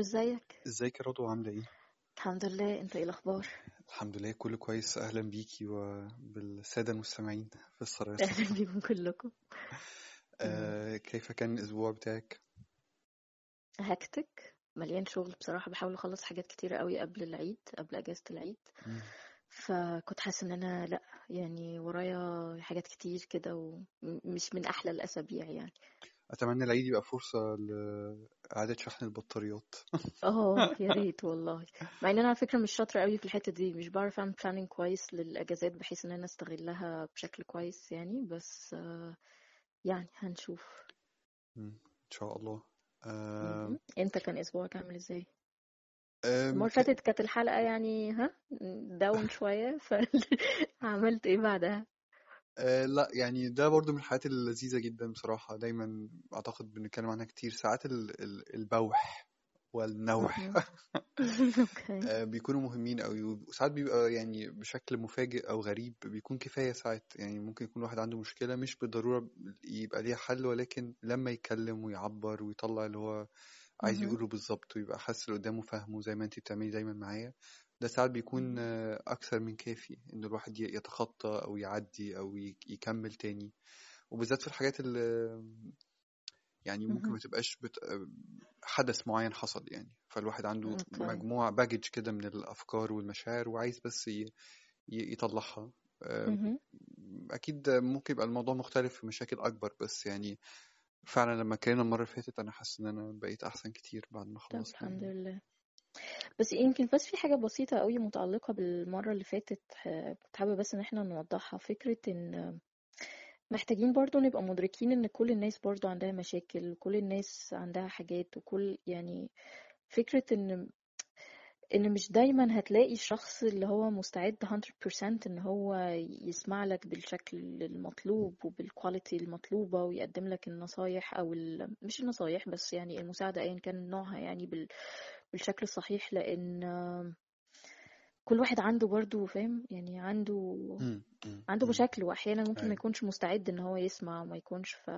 ازيك؟ ازيك يا رضوى؟ عاملة إيه؟ الحمد لله. انت إيه الأخبار؟ الحمد لله كله كويس. أهلا بيكي وبالسادة المستمعين في السرايا أهلا بيكم كلكم. آه كيف كان الأسبوع بتاعك؟ هكتك. مليان شغل بصراحة. بحاول أخلص حاجات كتيرة قوي قبل العيد قبل أجازة العيد. فكنت حاسة إن أنا لأ يعني ورايا حاجات كتير كده ومش من أحلى الأسابيع يعني. أتمنى العيد يبقى فرصة لإعادة شحن البطاريات. آه يا ريت والله. مع ان أنا على فكرة مش شاطرة قوي في الحتة دي. مش بعرف أعمل planning كويس للأجازات. بحيث إن أنا أستغلها بشكل كويس يعني. بس آه، يعني هنشوف. إن شاء الله. آه مهم. أنت كان أسبوعك عامل إزاي؟ آم، المرة اللي. فاتت كانت الحلقة يعني ها down شوية. فعملت إيه بعدها؟ آه لا يعني ده برضو من الحاجات اللذيذة جدا بصراحة. دايما أعتقد بنتكلم عنها كتير. ساعات ال... ال... البوح والنوح. آه، بيكونوا مهمين أوي. وساعات بيبقى يعني بشكل مفاجئ أو غريب بيكون كفاية ساعات. يعني ممكن يكون واحد عنده مشكلة مش بالضرورة يبقى ليها حل ولكن لما يتكلم ويعبر ويطلع اللي هو عايز. يقوله بالظبط ويبقى حاسس اللي قدامه فاهمه زي ما انتي بتعملي دايما معايا ده ساعات بيكون. آه، أكثر من كافي إن الواحد ي- يتخطى أو يعدي أو يكمل تاني وبالذات في الحاجات اللي يعني ممكن. ما تبقاش بت... حدث معين حصل يعني فالواحد عنده مجموعة باجج كده من الأفكار والمشاعر وعايز بس ي... ي- يطلعها مهم. أكيد ممكن يبقى الموضوع مختلف في مشاكل أكبر بس يعني فعلا لما اتكلمنا المرة اللي فاتت أنا حاسس إن أنا بقيت أحسن كتير بعد ما طب خلصنا الحمد يعني لله بس يمكن بس في حاجة بسيطة قوي متعلقة بالمرة اللي فاتت ح- كنت حابة بس إن إحنا نوضحها. فكرة إن محتاجين برضو نبقى مدركين إن كل الناس برضو عندها مشاكل وكل الناس عندها حاجات وكل يعني فكرة إن إن مش دايما هتلاقي الشخص اللي هو مستعد 100% إن هو يسمع لك بالشكل المطلوب وبالكواليتي المطلوبة ويقدم لك النصايح أو ال... مش النصايح بس يعني المساعدة ايا كان نوعها يعني بال... بالشكل الصحيح لأن كل واحد عنده برضو فاهم يعني عنده عنده. مشاكل واحيانا ممكن ما أيوة يكونش مستعد إن هو يسمع وما يكونش ف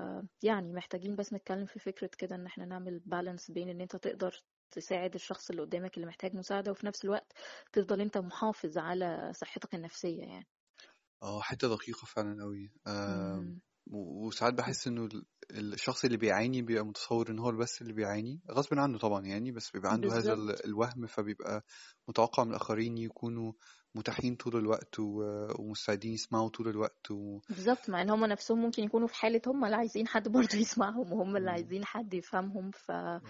يعني محتاجين بس نتكلم في فكرة كده إن إحنا نعمل بالانس بين إن أنت تقدر تساعد الشخص اللي قدامك اللي محتاج مساعدة وفي نفس الوقت تفضل أنت محافظ على صحتك النفسية يعني آه حتة دقيقة فعلا. و- وساعات بحس ال- الشخص اللي بيعاني بيبقى متصور إن هو بس اللي بيعاني غصب عنه طبعا يعني بس بيبقى عنده هذا بالظبط. ال- الوهم فبيبقى متوقع من الآخرين يكونوا متاحين طول الوقت و- ومستعدين يسمعوا طول الوقت و... بالظبط مع إن هم نفسهم ممكن يكونوا في حالة هم اللي عايزين حد برضه يسمعهم وهم اللي مم. عايزين حد يفهمهم ف آه،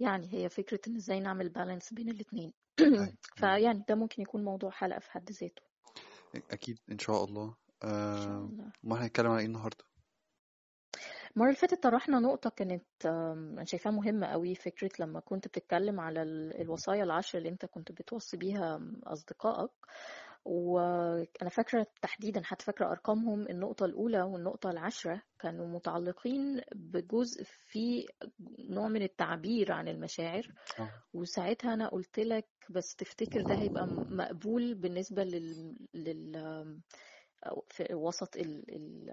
يعني هي فكرة إن إزاي نعمل بالانس بين الاتنين. أيوة. أيوة فيعني ده ممكن يكون موضوع حلقة في حد ذاته. أكيد إن شاء الله. إن شاء آه، الله. ما هنتكلم عن إيه النهاردة؟ المرة اللي فاتت طرحنا نقطة كانت آم، أنا شايفاها مهمة قوي فكرة لما كنت بتتكلم على ال- الوصايا العشر اللي أنت كنت بتوصي بيها أصدقائك وأنا فاكرة تحديدا حتى فاكرة أرقامهم النقطة الأولى والنقطة العشرة كانوا متعلقين بجزء في نوع من التعبير عن المشاعر آه. وساعتها أنا قلت لك بس تفتكر ده هيبقى م- مقبول بالنسبة لل, لل... في وسط ال... ال...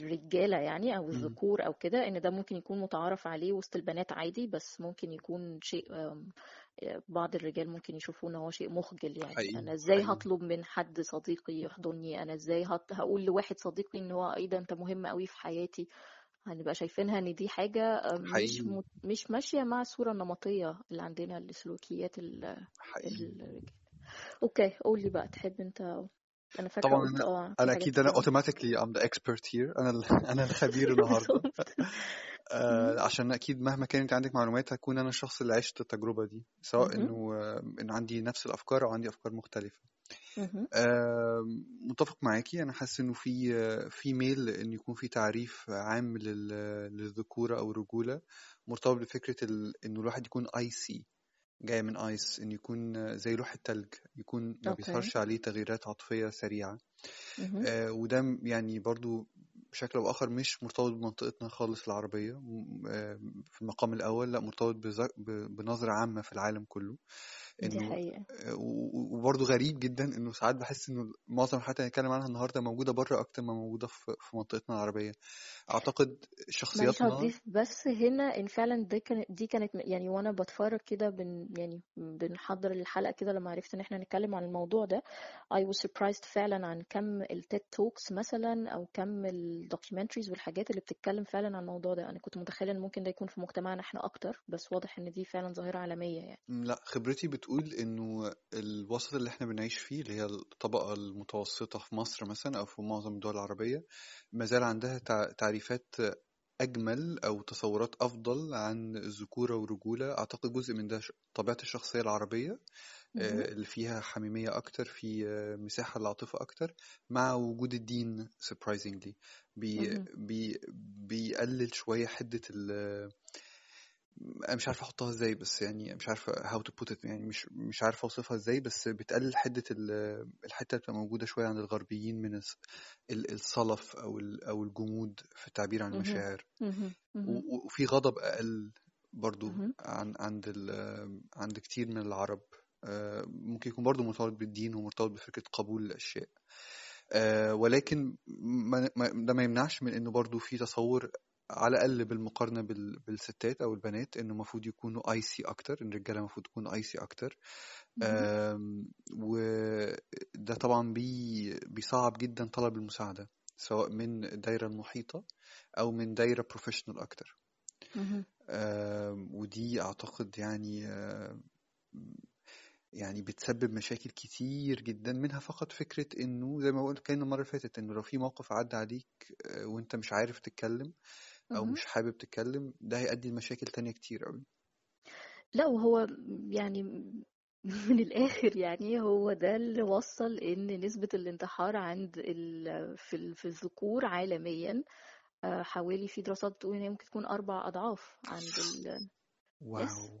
الرجالة يعني أو مم. الذكور أو كده إن ده ممكن يكون متعارف عليه وسط البنات عادي بس ممكن يكون شيء آم، بعض الرجال ممكن يشوفوه إن هو شيء مخجل يعني. حقيقي أنا إزاي حقيقي. هطلب من حد صديقي يحضني؟ أنا إزاي هط... هقول لواحد صديقي إن هو إيه ده أنت مهم قوي في حياتي. هنبقى شايفينها إن دي حاجة آه، مش حقيقي. م... مش ماشية مع الصورة النمطية اللي عندنا لسلوكيات ال... الرجال أوكي قولي بقى تحب أنت أنا فاكرة طبعا قلت أنا آه في أنا أكيد أنا automatically I'm the expert here. أنا ال- أنا الخبير النهارده. آه، عشان أكيد مهما كانت عندك معلومات هكون أنا الشخص اللي عشت التجربة دي سواء مهم. إنه آه، إن عندي نفس الأفكار أو عندي أفكار مختلفة. مهم. آه، متفق معاكي. أنا حاسس إنه في آه، في ميل إن يكون في تعريف عام لل- للذكورة أو الرجولة مرتبط بفكرة ال- إنه الواحد يكون icy جاي من ice انه يكون زي لوح التلج يكون ما بيظهرش عليه تغييرات عاطفية سريعة. مهم. آه، وده م- يعني برضو بشكل أو بآخر مش مرتبط بمنطقتنا خالص العربية. م- آه، في المقام الأول لأ مرتبط بز- ب- بنظرة عامة في العالم كله. إنه آه، و- وبرضه غريب جدا إنه ساعات بحس إنه معظم الحاجات اللي هنتكلم عنها النهارده موجودة بره أكتر ما موجودة في منطقتنا العربية. أعتقد شخصياتنا هضيف بس هنا إن فعلا دي كانت دي كانت يعني وأنا بتفرج كده بن يعني بنحضر الحلقة كده لما عرفت إن إحنا نتكلم عن الموضوع ده I was surprised فعلا عن كم ال TED talks مثلا أو كم ال documentaries والحاجات اللي بتتكلم فعلا عن الموضوع ده. أنا كنت متخيلة إن ممكن ده يكون في مجتمعنا إحنا أكتر بس واضح إن دي فعلا ظاهرة عالمية يعني. لا خبرتي بتقول إنه الوسط اللي إحنا بنعيش فيه اللي هي الطبقة المتوسطة في مصر مثلا أو في معظم الدول العربية ما زال عندها تع- تعريفات أجمل أو تصورات أفضل عن الذكورة والرجولة أعتقد جزء من ده طبيعة الشخصية العربية. آه، اللي فيها حميمية أكتر في آه، مساحة للعاطفة أكتر مع وجود الدين surprisingly بي. بي بيقلل شوية حدة ال مش عارف أحطها إزاي بس يعني مش عارف how to put it يعني مش مش عارف أوصفها إزاي بس بتقلل حدة ال- الحتة اللي بتبقى موجودة شوية عند الغربيين من الص- ال- الصلف أو أو الجمود في التعبير عن. المشاعر وفي غضب أقل برضو. عن عند عند كتير من العرب آه، ممكن يكون برضو مرتبط بالدين ومرتبط بفكرة قبول الأشياء آه، ولكن ده ما يمنعش من إنه برضو في تصور على الأقل بالمقارنة بال- بالستات أو البنات إنه المفروض يكونوا ايسي أكتر إن الرجالة المفروض تكون ايسي أكتر. وده طبعا بي بيصعب جدا طلب المساعدة سواء من الدايره المحيطة أو من دايرة بروفيشنال أكتر. ودي أعتقد يعني يعني بتسبب مشاكل كتير جدا منها فقط فكرة إنه زي ما قلت كأن المرة اللي فاتت إنه لو في موقف عدى عليك آه، وأنت مش عارف تتكلم أو. مش حابب تتكلم ده هيؤدي لمشاكل تانية كتير قوي لا وهو يعني من الآخر يعني هو ده اللي وصل إن نسبة الانتحار عند ال... في. في الذكور عالميا آه، حوالي في دراسات بتقول إن هي ممكن تكون أربع أضعاف عند ال... واو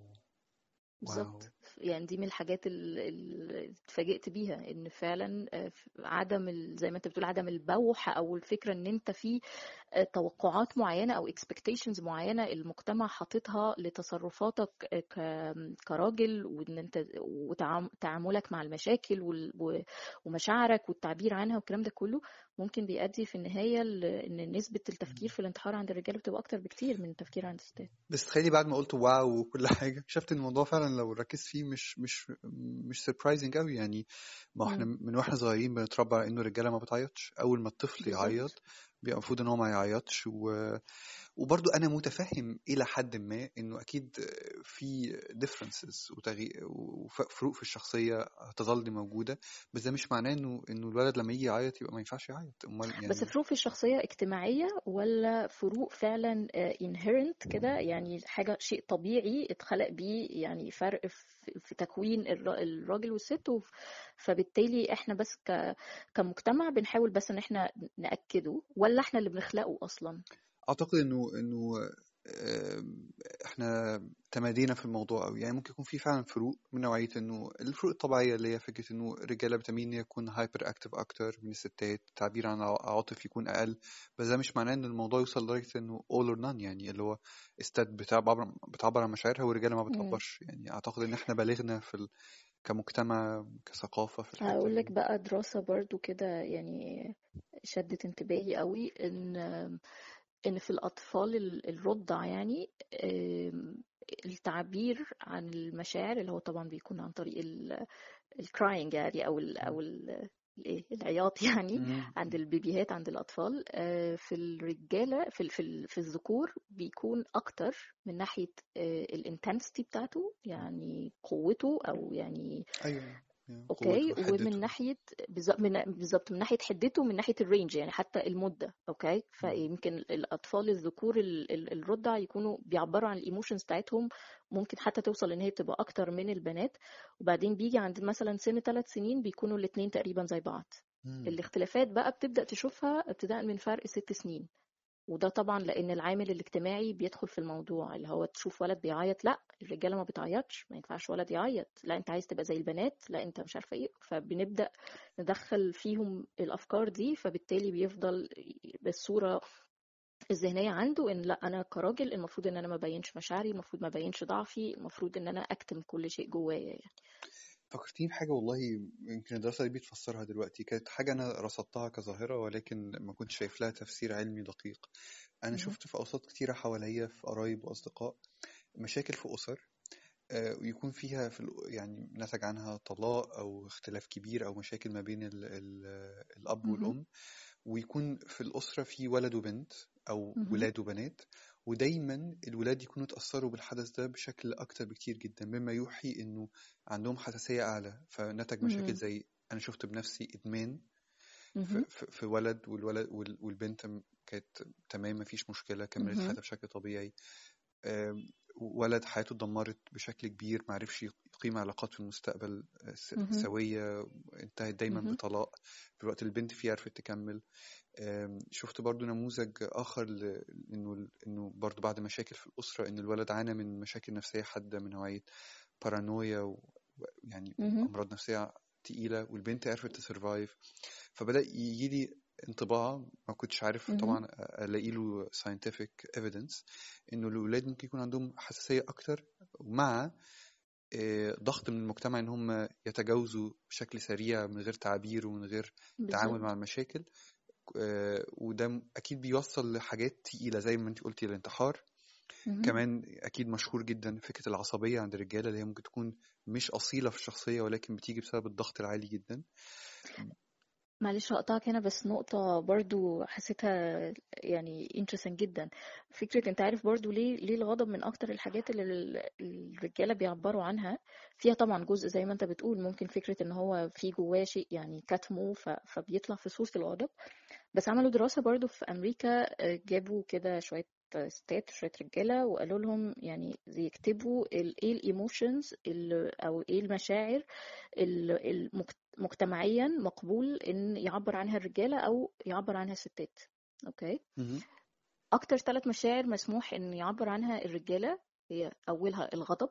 بالظبط يعني دي من الحاجات ال- اللي اتفاجئت بيها إن فعلا آه، عدم زي ما أنت بتقول عدم البوح أو الفكرة إن أنت في توقعات معينة أو expectations معينة المجتمع حاططها لتصرفاتك كراجل وإن أنت وتعاملك مع المشاكل ومشاعرك والتعبير عنها والكلام ده كله ممكن بيؤدي في النهاية إن نسبة التفكير في الانتحار عند الرجاله بتبقى أكتر بكتير من التفكير عند الستات. بس تخيلي بعد ما قلت wow وكل حاجة شفت الموضوع فعلا لو ركزت فيه مش مش مش surprising قوي يعني. ما إحنا. من وإحنا صغيرين بنتربى على إنه الرجالة ما بتعيطش. أول ما الطفل يعيط بيبقى المفروض إن هو ما يعيطش و... وبرضو أنا متفهم إلى حد ما إنه أكيد في differences. وفروق في الشخصية هتظل موجودة بس ده مش معناه إنه إنه الولد لما يجي يعيط يبقى ما ينفعش يعيط. أمال بس يعني فروق في الشخصية اجتماعية ولا فروق فعلا آه، inherent كده؟ يعني حاجة شيء طبيعي اتخلق بيه يعني فرق في تكوين الر- الراجل والست فبالتالي إحنا بس كمجتمع بنحاول بس إن إحنا نأكده ولا إحنا اللي بنخلقه أصلا؟ أعتقد إنه إنه إحنا تمادينا في الموضوع قوي يعني ممكن يكون في فعلا فروق من نوعية إنه الفروق الطبيعية اللي هي فكرة إنه الرجالة بتميل إن هي تكون hyperactive أكتر من الستات التعبير عن العواطف يكون أقل. بس ده مش معناه إن الموضوع يوصل لدرجة إنه all or none. يعني اللي هو الستات بتعبر بتعبر عن مشاعرها والرجالة ما. بتعبرش. يعني أعتقد إن إحنا بالغنا في ال... كمجتمع كثقافة في الحتة هقول لك بقى دراسة برضو كده يعني شدت انتباهي قوي إن إن في الأطفال ال- الرضع يعني آم، التعبير عن المشاعر اللي هو طبعا بيكون عن طريق الكراينج يعني أو ال أو ال الايه العياط يعني مم. عند البيبيهات عند الأطفال. آه، في الرجالة في في في الذكور بيكون أكتر من ناحية ال intensity بتاعته يعني قوته أو يعني أيوه. okay؟ ومن ناحية بالظبط من ناحية حدته ومن ناحية ال range يعني حتى المدة okay. فيمكن الأطفال الذكور ال- ال- الرضع يكونوا بيعبروا عن ال emotions بتاعتهم ممكن حتى توصل إن هي بتبقى أكتر من البنات. وبعدين بيجي عند مثلا سن ثلاث سنين بيكونوا الاثنين تقريبا زي بعض. الاختلافات بقى بتبدأ تشوفها ابتداء من فرق ست سنين. وده طبعا لأن العامل الاجتماعي بيدخل في الموضوع اللي هو تشوف ولد بيعيط لأ الرجالة ما بتعيطش ما ينفعش ولد يعيط لأ أنت عايز تبقى زي البنات لأ أنت مش عارفة إيه فبنبدأ ندخل فيهم الأفكار دي فبالتالي بيفضل بالصورة الذهنية عنده إن لأ أنا كراجل المفروض إن أنا ما بينش مشاعري المفروض ما بينش ضعفي المفروض إن أنا أكتم كل شيء جوايا يعني. فكرتيني بحاجة والله يمكن الدراسة دي بتفسرها دلوقتي كانت حاجة أنا رصدتها كظاهرة ولكن ما كنتش شايف لها تفسير علمي دقيق أنا مهم. شفت في أوساط كتيرة حواليا في قرايب وأصدقاء مشاكل في أسر آه، ويكون فيها في يعني نتج عنها طلاق أو اختلاف كبير أو مشاكل ما بين ال ال الأب. والأم ويكون في الأسرة في ولد وبنت أو. ولاد وبنات ودايما الولاد يكونوا اتأثروا بالحدث ده بشكل أكتر بكتير جدا مما يوحي إنه عندهم حساسية أعلى فنتج مشاكل. زي أنا شفت بنفسي إدمان في, ولد والولد وال- والبنت كانت تمام مفيش مشكلة كملت. حياتها بشكل طبيعي ولد حياته اتدمرت بشكل كبير معرفش يقيم علاقات في المستقبل. سوية انتهت دايما. بطلاق في الوقت البنت فيه عرفت تكمل شفت برضو نموذج آخر ل- إنه إنه برضو بعد مشاكل في الأسرة إن الولد عانى من مشاكل نفسية حادة من نوعية بارانويا ويعني مهم. أمراض نفسية تقيلة والبنت عرفت تسرفايف فبدأ يجيلي انطباع ما كنتش عارف. طبعا ألاقي له scientific evidence إنه الولاد ممكن يكون عندهم حساسية أكتر مع ضغط من المجتمع إن هم يتجاوزوا بشكل سريع من غير تعابير ومن غير تعامل مع المشاكل وده م- أكيد بيوصل لحاجات تقيلة زي ما انت قلتي الانتحار. كمان أكيد مشهور جدا فكرة العصبية عند الرجالة اللي هي ممكن تكون مش أصيلة في الشخصية ولكن بتيجي بسبب الضغط العالي جدا معلش هقطعك هنا بس نقطة برضو حسيتها يعني interesting جدا. فكرة أنت عارف برضو ليه ليه الغضب من أكتر الحاجات اللي ال- الرجالة بيعبروا عنها؟ فيها طبعا جزء زي ما أنت بتقول ممكن فكرة إن هو في جواه شيء يعني كتمه فبيطلع في صورة الغضب. بس عملوا دراسة برضو في أمريكا آه، جابوا كده شوية ستات شوية رجالة وقالوا لهم يعني يكتبوا إيه ال emotions أو إيه المشاعر ال- المجت- مجتمعيا مقبول إن يعبر عنها الرجالة أو يعبر عنها الستات okay. أكتر ثلاث مشاعر مسموح إن يعبر عنها الرجالة هي أولها الغضب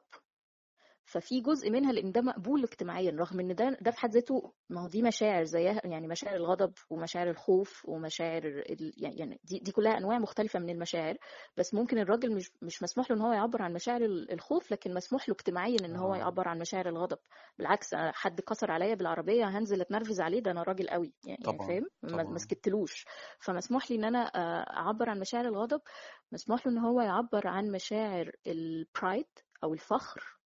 ففي جزء منها لأن ده مقبول اجتماعيا رغم إن ده ده في حد ذاته ما هو دي مشاعر زيها يعني مشاعر الغضب ومشاعر الخوف ومشاعر ال... يعني دي دي كلها أنواع مختلفة من المشاعر بس ممكن الراجل مش مش مسموح له إن هو يعبر عن مشاعر ال- الخوف لكن مسموح له اجتماعيا إن هو آه. يعبر عن مشاعر الغضب. بالعكس أنا حد كسر عليا بالعربية هنزل أتنرفز عليه ده أنا راجل قوي يعني يعني فاهم؟ ما سكتلوش. فمسموح لي إن أنا آه، أعبر عن مشاعر الغضب مسموح له إن هو يعبر عن مشاعر ال pride أو الفخر.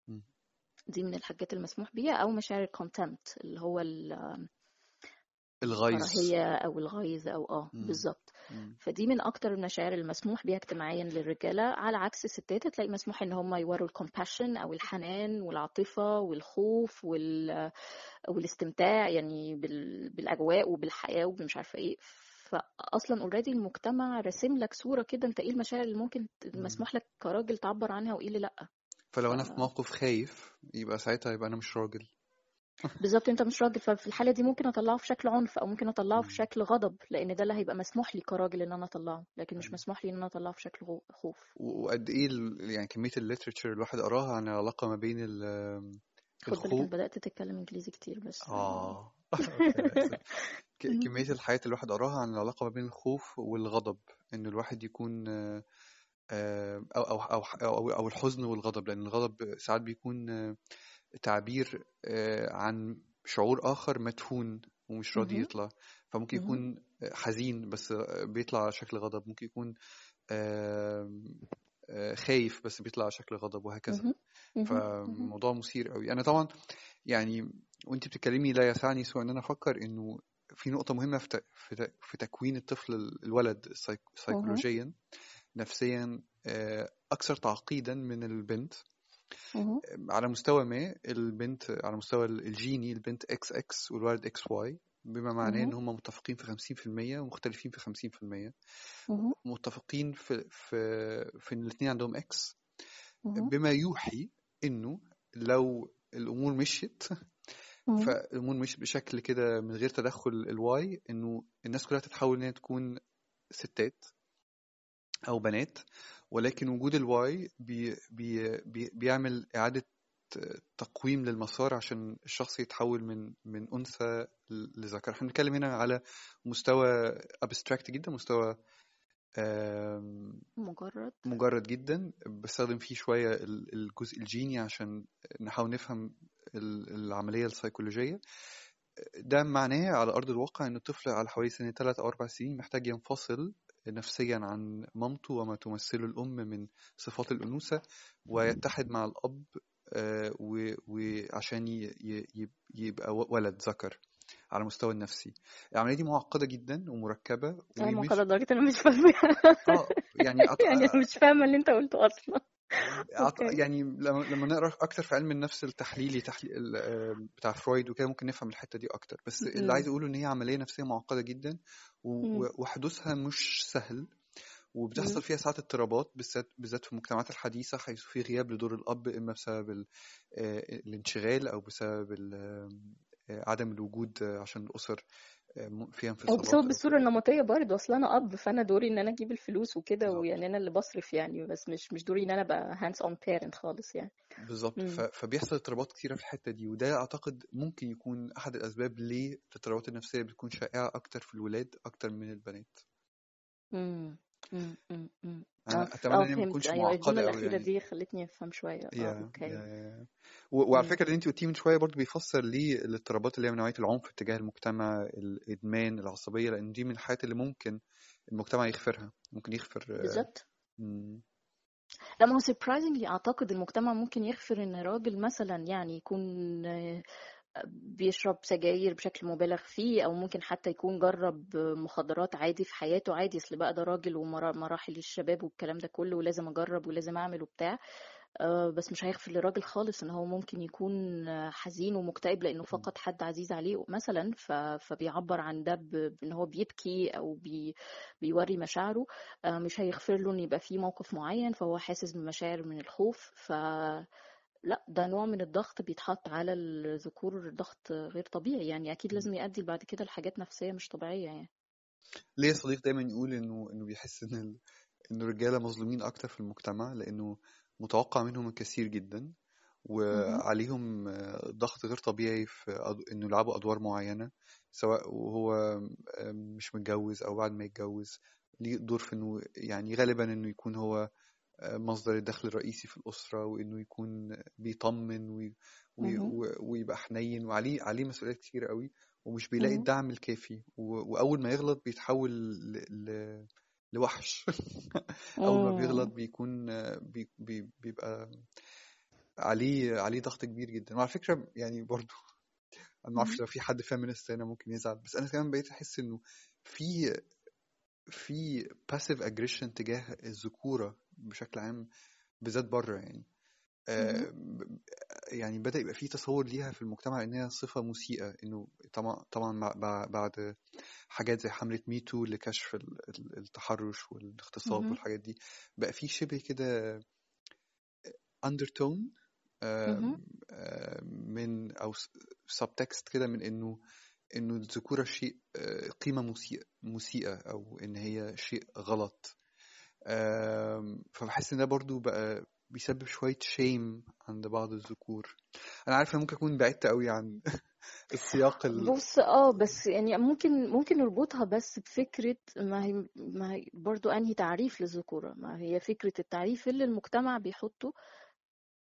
دي من الحاجات المسموح بيها أو مشاعر ال contempt اللي هو ال- الغيظ الكراهية أو الغيظ أو آه مم. بالظبط مم. فدي من أكتر المشاعر المسموح بيها اجتماعيا للرجالة على عكس الستات هتلاقي مسموح إن هم يوروا ال compassion أو الحنان والعاطفة والخوف وال... والاستمتاع يعني بال... بالأجواء وبالحياة ومش عارفة إيه فأصلا already المجتمع راسم لك صورة كده أنت إيه المشاعر اللي ممكن مم. مسموح لك كراجل تعبر عنها وإيه اللي لأ. فلو أنا في موقف خايف يبقى ساعتها يبقى أنا مش راجل. بالظبط أنت مش راجل. ففي الحالة دي ممكن أطلعه في شكل عنف أو ممكن أطلعه في. شكل غضب لأن ده اللي هيبقى مسموح لي كراجل إن أنا أطلعه لكن مش أيوة. مسموح لي إن أنا أطلعه في شكل خوف. وقد إيه يعني كمية ال literature الواحد قراها عن العلاقة ما بين ال- الخوف بدأت تتكلم إنجليزي كتير بس. آه. كمية الحياة اللي الواحد قراها عن العلاقة ما بين الخوف والغضب إن الواحد يكون آه، أو أو أو أو, أو الحزن والغضب لأن الغضب ساعات بيكون آه، تعبير آه، عن شعور آخر مدفون ومش راضي. يطلع فممكن. يكون حزين بس بيطلع على شكل غضب ممكن يكون خايف بس بيطلع على شكل غضب وهكذا. فموضوع مثير قوي أنا طبعا يعني وأنت بتتكلمي لا يسعني سوى إن أنا أفكر إنه في نقطة مهمة في في تكوين الطفل ال- الولد. سيكولوجيا نفسيا آه، أكثر تعقيدا من البنت مهم. على مستوى ما البنت على مستوى الجيني البنت إكس إكس والولد XY بما معناه إن. هم متفقين في 50% ومختلفين في 50% مهم. متفقين في في في إن الاثنين عندهم X. بما يوحي إنه لو الأمور مشيت. فالأمور مشيت بشكل كده من غير تدخل ال Y إنه الناس كلها تتحول إن هي تكون ستات أو بنات ولكن وجود ال Y بي بي بي بيعمل إعادة تقويم للمسار عشان الشخص يتحول من من أنثى لذكر. إحنا بنتكلم هنا على مستوى ابستراكت جدا مستوى مجرد. مجرد جدا. بستخدم فيه شوية ال- الجزء الجيني عشان نحاول نفهم ال- العملية السيكولوجية. ده معناه على أرض الواقع إن الطفل على حوالي سن ثلاث أو أربع سنين محتاج ينفصل نفسيا عن مامته وما تمثله الأم من صفات الأنوثة ويتحد مع الأب آه، وعشان يبقى ولد ذكر على المستوى النفسي. العملية دي معقدة جدا ومركبة أنا ومش معقدة لدرجة أنا مش فاهمة. آه يعني أط... يعني مش فاهمة اللي أنت قلته أصلا. يعني لما نقرأ أكتر في علم النفس التحليلي تحليل بتاع فرويد وكده ممكن نفهم الحتة دي أكتر. بس اللي عايز أقوله إن هي عملية نفسية معقدة جدا وحدوثها مش سهل وبتحصل فيها ساعات اضطرابات بالذات بالذات في المجتمعات الحديثة حيث في غياب لدور الأب إما بسبب آه، الانشغال أو بسبب آه، عدم الوجود عشان الأسر. أو انفصالات بسبب كده. النمطية برضه أصل أنا أب فأنا دوري إن أنا أجيب الفلوس وكده ويعني أنا اللي بصرف يعني بس مش مش دوري إن أنا أبقى hands on parent خالص يعني. بالظبط. فبيحصل اضطرابات كتيرة في الحتة دي وده أعتقد ممكن يكون أحد الأسباب ليه الاضطرابات النفسية بتكون شائعة أكتر في الولاد أكتر من البنات. امم آه آه إن هي ما تكونش معقدة الجملة أوي الأخيرة يعني. دي خلتني أفهم شوية. آه يا أوكي. يا و- وعلى فكرة اللي انت قلتيه من شوية برضو بيفسر ليه الاضطرابات اللي هي من نوعية العنف تجاه المجتمع الإدمان العصبية لأن دي من الحاجات اللي ممكن المجتمع يغفرها ممكن يغفر بالظبط. لا ما هو surprisingly أعتقد المجتمع ممكن يغفر إن راجل مثلا يعني يكون بيشرب سجاير بشكل مبالغ فيه أو ممكن حتى يكون جرب مخدرات عادي في حياته عادي أصل بقى ده راجل ومراحل الشباب والكلام ده كله ولازم أجرب ولازم أعمل وبتاع. آه، بس مش هيغفر للراجل خالص إن هو ممكن يكون حزين ومكتئب لأنه فقد حد عزيز عليه مثلا فبيعبر عن ده بإن هو بيبكي أو بي بيوري مشاعره. آه، مش هيغفر له إن يبقى في موقف معين فهو حاسس بمشاعر من الخوف ف لا ده نوع من الضغط بيتحط على الذكور ضغط غير طبيعي يعني أكيد. لازم يؤدي بعد كده لحاجات نفسية مش طبيعية يعني ليا صديق دايما يقول إنه إنه بيحس إن ال... انه الرجالة مظلومين أكتر في المجتمع لأنه متوقع منهم الكثير جدا. وعليهم ضغط غير طبيعي في أد... إنه يلعبوا أدوار معينة سواء وهو مش متجوز أو بعد ما يتجوز ليه دور في إنه يعني غالبا إنه يكون هو مصدر الدخل الرئيسي في الأسرة وإنه يكون بيطمن وي... وي... ويبقى حنين وعليه عليه مسؤوليات كتير قوي ومش بيلاقي. الدعم الكافي و... وأول ما يغلط بيتحول ل... ل... لوحش أول ما بيغلط مم. بيكون آه، بي... بي... بيبقى عليه عليه ضغط كبير جدا وعلى فكرة يعني برضو أنا ما أعرفش مهم. لو في حد feminist هنا ممكن يزعل بس أنا كمان بقيت أحس إنه في في passive aggression تجاه الذكورة بشكل عام بالذات بره يعني آه، يعني بدأ يبقى في تصور ليها في المجتمع إنها صفة مسيئة إنه طبعا طبعا بع- بعد حاجات زي حملة ميتو لكشف ال- ال- التحرش والاغتصاب. والحاجات دي بقى في شبه كده undertone مهم. من أو subtext كده من إنه إنه الذكورة شيء آه، قيمة مسيئة مسيئة أو إن هي شيء غلط فبحس إن ده برضو بقى بيسبب شوية شيم عند بعض الذكور. أنا عارف أنا ممكن أكون بعدت قوي عن السياق ال... بص آه بس يعني ممكن ممكن نربطها بس بفكرة ما هي ما هي برضو أنهي تعريف للذكورة. ما هي فكرة التعريف اللي المجتمع بيحطه.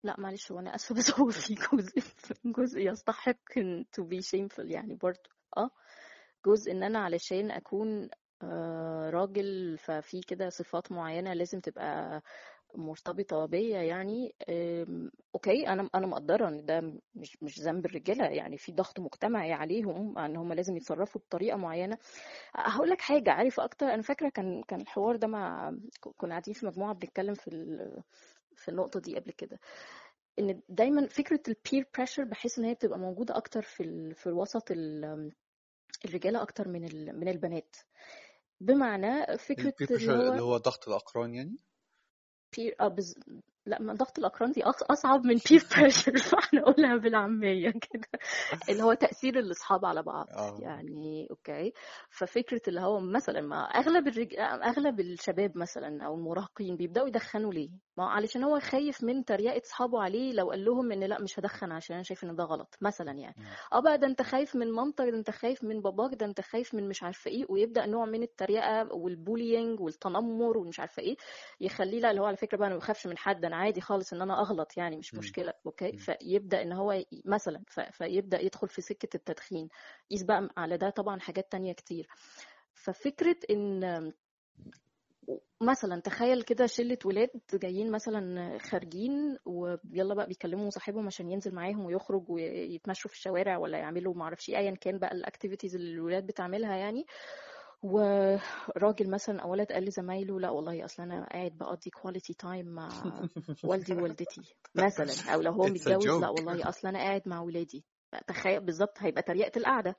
لا معلش هو أنا آسفة بس هو في جزء جزء يستحق إن to be shameful يعني برضو. آه جزء إن أنا علشان أكون راجل ففي كده صفات معينة لازم تبقى مرتبطة بيا يعني okay أنا أنا مقدرة إن ده مش مش ذنب الرجالة يعني في ضغط مجتمعي عليهم إن هم لازم يتصرفوا بطريقة معينة هقول لك حاجة عارف أكتر أنا فاكرة كان كان الحوار ده مع كنا قاعدين في مجموعة بنتكلم في. في النقطة دي قبل كده إن دايما فكرة ال peer pressure بحس إن هي بتبقى موجودة أكتر في. في الوسط ال... الرجالة أكتر من. من البنات بمعنى فكرة ال peer اللي pressure اللي هو هو ضغط الأقران يعني؟ بز... لا ما ضغط الأقران دي أصعب من peer pressure. فهنقولها بالعامية كده. اللي هو تأثير الأصحاب على بعض. آه. يعني okay. ففكرة اللي هو مثلا ما أغلب الرج... أغلب الشباب مثلا أو المراهقين بيبدأوا يدخنوا ليه؟ ما علشان هو خايف من تريقة أصحابه عليه لو قال لهم إن لأ مش هدخن عشان أنا شايف إن ده غلط مثلا يعني. آه بقى ده أنت خايف من مامتك ده أنت خايف من باباك ده أنت خايف من مش عارفة إيه ويبدأ نوع من التريقة وال bullying والتنمر ومش عارفة إيه يخليه لأ اللي هو على فكرة بقى أنا ما بخافش من حد أنا عادي خالص إن أنا أغلط يعني مش مم. مشكلة okay مم. فيبدأ إن هو مثلا فيبدأ يدخل في سكة التدخين قيس بقى على ده طبعا حاجات تانية كتير ففكرة إن مثلا تخيل كده شلة ولاد جايين مثلا خارجين ويلا بقى بيكلموا صاحبهم عشان ينزل معاهم ويخرج ويتمشوا في الشوارع ولا يعملوا معرفش إيه ايا كان بقى ال activities اللي الولاد بتعملها يعني وراجل مثلا أو ولد قال لزمايله لا والله أصل أنا قاعد بقضي quality time مع والدي ووالدتي مثلا أو لو هو متجوز لا. والله أصل أنا قاعد مع ولادي تخيل بالظبط هيبقى تريقة القعدة مم.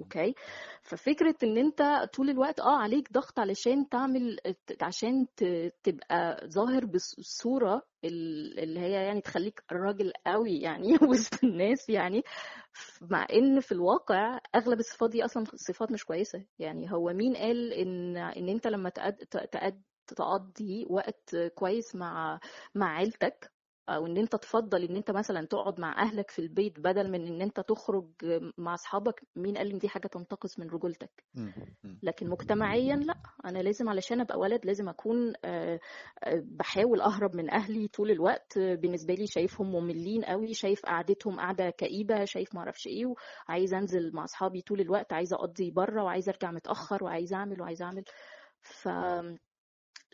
okay؟ ففكرة إن أنت طول الوقت آه عليك ضغط علشان تعمل عشان تبقى ظاهر بالصورة ال- اللي هي يعني تخليك راجل قوي يعني وسط الناس يعني مع إن في الواقع أغلب الصفات دي أصلا صفات مش كويسة. يعني هو مين قال إن إن أنت لما تقد تقد تقضي وقت كويس مع مع عيلتك أو ان أنت تفضل إن أنت مثلا تقعد مع أهلك في البيت بدل من إن أنت تخرج مع أصحابك مين قال إن دي حاجة تنتقص من رجولتك. لكن مجتمعيا لا. أنا لازم علشان أبقى ولد لازم أكون آه، آه، بحاول أهرب من أهلي طول الوقت. آه، بالنسبة لي شايفهم مملين قوي شايف قعدتهم قعده كئيبة شايف ما أعرفش إيه وعايزه أنزل مع أصحابي طول الوقت عايزة أقضي بره وعايزة أرجع متأخر وعايزة أعمل وعايزة أعمل. ف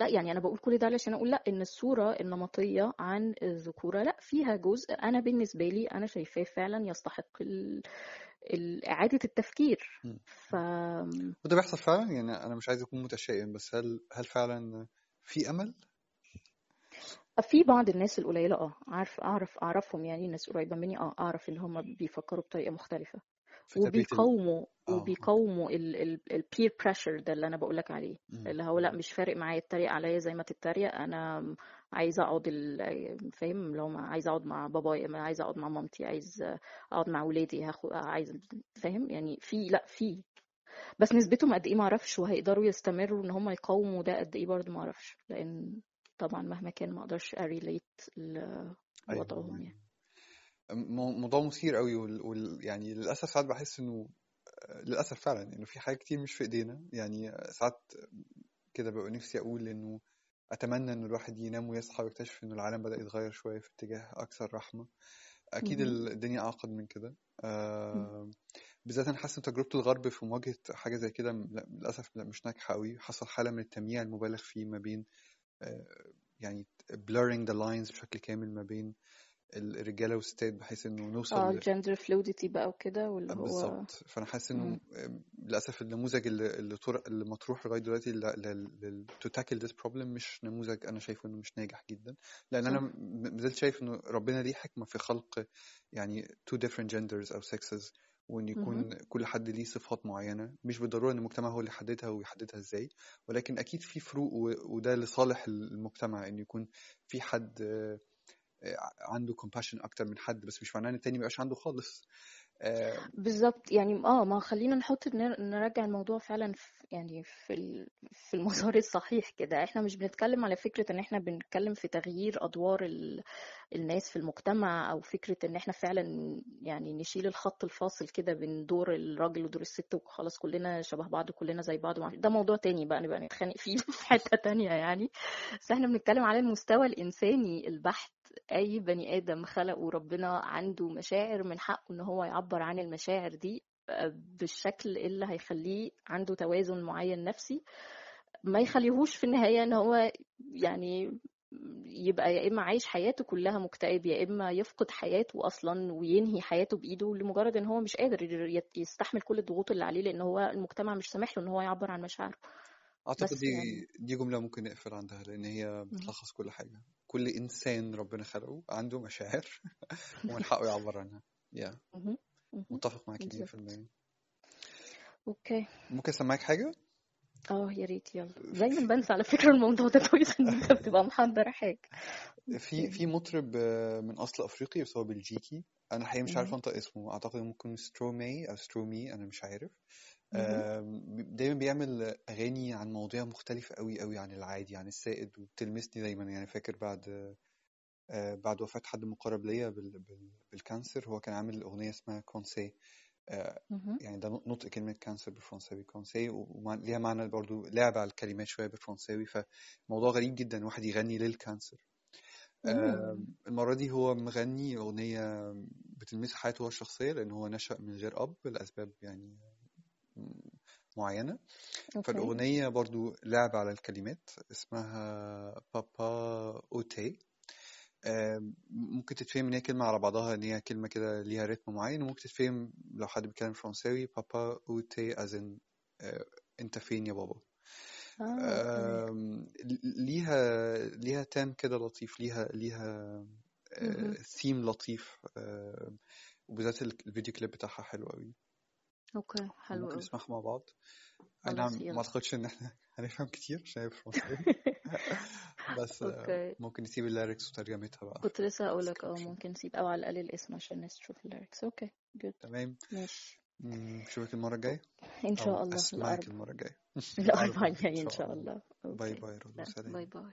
لا يعني أنا بقول كل ده علشان أقول لأ إن الصورة النمطية عن الذكورة لأ فيها جزء أنا بالنسبة لي أنا شايفاه فعلا يستحق ال... إعادة التفكير. ف وده بيحصل فعلا؟ يعني أنا مش عايز أكون متشائم بس هل هل فعلا في أمل؟ في بعض الناس القليلة آه عارف أعرف أعرفهم يعني ناس قريبة مني آه أعرف اللي هم بيفكروا بطريقة مختلفة. في تربية ال... وبيقاوموا آه. وبيقاوموا ال peer pressure ده اللي أنا بقولك عليه. مم. اللي هو لأ مش فارق معايا التريق عليا زي ما تتريق أنا عايزة أقعد فاهم؟ لو عايزة أقعد مع بابايا عايزة أقعد مع مامتي عايز أقعد مع ولادي هاخد عايز فاهم؟ يعني في لأ في. بس نسبتهم قد إيه؟ ما أعرفش وهيقدروا يستمروا إن هم يقاوموا ده قد إيه برضه ما أعرفش لأن طبعا مهما كان ما أقدرش أ relate لوضعهم يعني. مو- موضوع مثير قوي وال... وال... يعني للأسف ساعات بحس إنه للأسف فعلا إنه في حاجات كتير مش في إيدينا يعني ساعات كده ببقى نفسي أقول إنه أتمنى ان الواحد ينام ويصحى ويكتشف إنه العالم بدأ يتغير شوية في اتجاه أكثر رحمة أكيد. ال- الدنيا أعقد من كده مم. آه بالذات أنا حاسس إن تجربة الغرب في مواجهة حاجة زي كده للأسف لأ مش ناجحة قوي حصل حالة من التمييع المبالغ فيه ما بين آه يعني blurring the lines بشكل كامل ما بين الرجالة والستات بحيث إنه آه نوصل الجندر فلويدتي بقى وكده واللي هو بالظبط فأنا حاسس إنه مم. للأسف النموذج اللي اللي, طر... اللي مطروح لغاية دلوقتي ل... ل... ل... to tackle this problem مش نموذج أنا شايفه إنه مش ناجح جدا لأن أنا صح م- مازلت شايف إنه ربنا ليه حكمة في خلق يعني two different genders أو sexes وإن. يكون كل حد ليه صفات معينة مش بالضرورة إن المجتمع هو اللي يحددها ويحددها إزاي ولكن أكيد في فروق. وده لصالح المجتمع إن يكون في حد آه، عنده compassion أكتر من حد بس مش معناه إن التاني ميبقاش عنده خالص. آه، بالظبط. يعني آه ما خلينا نحط نر- نرجع الموضوع فعلا في يعني في في المسار الصحيح كده. إحنا مش بنتكلم على فكرة إن إحنا بنتكلم في تغيير أدوار ال... الناس في المجتمع أو فكرة إن إحنا فعلا يعني نشيل الخط الفاصل كده بين دور الراجل ودور الست وخلاص كلنا شبه بعض وكلنا زي بعض. ده موضوع تاني بقى نبقى نتخانق فيه في حتة تانية يعني. بس إحنا بنتكلم على المستوى الإنساني البحت. أي بني آدم خلقه ربنا عنده مشاعر من حقه إن هو يعبر عن المشاعر دي آه، بالشكل اللي هيخليه عنده توازن معين نفسي. ما يخليهوش في النهاية إن هو يعني يبقى يا إما عايش حياته كلها مكتئب يا إما يفقد حياته أصلا وينهي حياته بإيده لمجرد إن هو مش قادر يستحمل كل الضغوط اللي عليه لأن هو المجتمع مش سامح له إن هو يعبر عن مشاعره. أعتقد دي يعني دي جملة ممكن نقفل عندها لأن هي. بتلخص كل حاجة. كل إنسان ربنا خلقه عنده مشاعر ومن حقه يعبر عنها. يا. متفق بالظبط. 100% okay. ممكن أسمعك حاجة؟ آه يا ريت. يلا. دايما بنسى على فكرة الموضوع ده كويس إن أنت بتبقى محضر حاجة. في في مطرب آه، من أصل أفريقي بس هو بلجيكي أنا الحقيقة مش عارف. أنطق اسمه. أعتقد ممكن Stromae أو Stromae أنا مش عارف. دايما بيعمل أغاني عن مواضيع مختلفة قوي قوي عن العادي عن السائد وبتلمسني دايما يعني فاكر بعد آه، بعد وفاة حد مقرب ليا بال- بال- بال cancer هو كان عامل أغنية اسمها cancer آه،. يعني ده نطق كلمة cancer بالفرنساوي cancer وليها معنى برضو لعب على الكلمات شوية بالفرنساوي فموضوع غريب جدا واحد يغني لل cancer. المرة دي هو مغني أغنية بتلمس حياته هو الشخصية لأن هو نشأ من غير أب لأسباب يعني معينة. فالأغنية برضو لعب على الكلمات اسمها بابا أوتي ممكن تتفهم إن هي كلمة على بعضها إن هي كلمة كده ليها رتم معين وممكن تتفهم لو حد بيتكلم فرنساوي بابا اوتي ازن أنت فين يا بابا؟ آم، ليها ليها تام كده لطيف ليها ليها. ثيم لطيف آم، وبالذات ال- ال video clip بتاعها حلو قوي okay حلو ممكن نسمعها مع بعض. أي خلاص نعم ما أعتقدش إن إحنا هنفهم كتير عشان هي فرنساوي بس آه، okay. ممكن نسيب ال lyrics وترجمتها بقى. كنت لسه في هقولك آه ممكن نسيب أو على الأقل الاسم عشان الناس تشوف ال lyrics. okay good تمام. ماشي. مم، اشوفك المرة الجاية. إن شاء الله أسمعك الاربع المرة الجاية. الاربع الاربعاء الجاي إن شاء الله. bye bye رودو bye bye.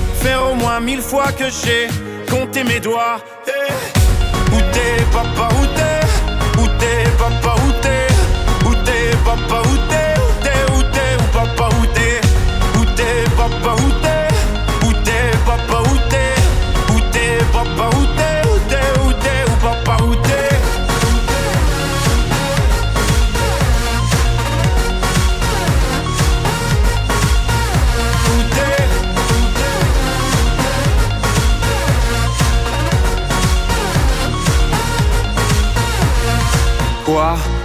faire au moins mille fois que j'ai compté mes doigts. Eh, Où t'es papa, où t'es? Où t'es papa, où t'es? Où t'es papa, où t'es? Où t'es, où t'es, où papa, où t'es? Où t'es papa, où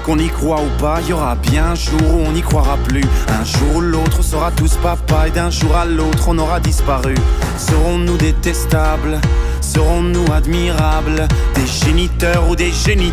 Qu'on y croit ou pas, y aura bien un jour où on n'y croira plus. Un jour ou l'autre, on sera tous papa et d'un jour à l'autre, on aura disparu. Serons-nous détestables? Serons-nous admirables? Des géniteurs ou des génies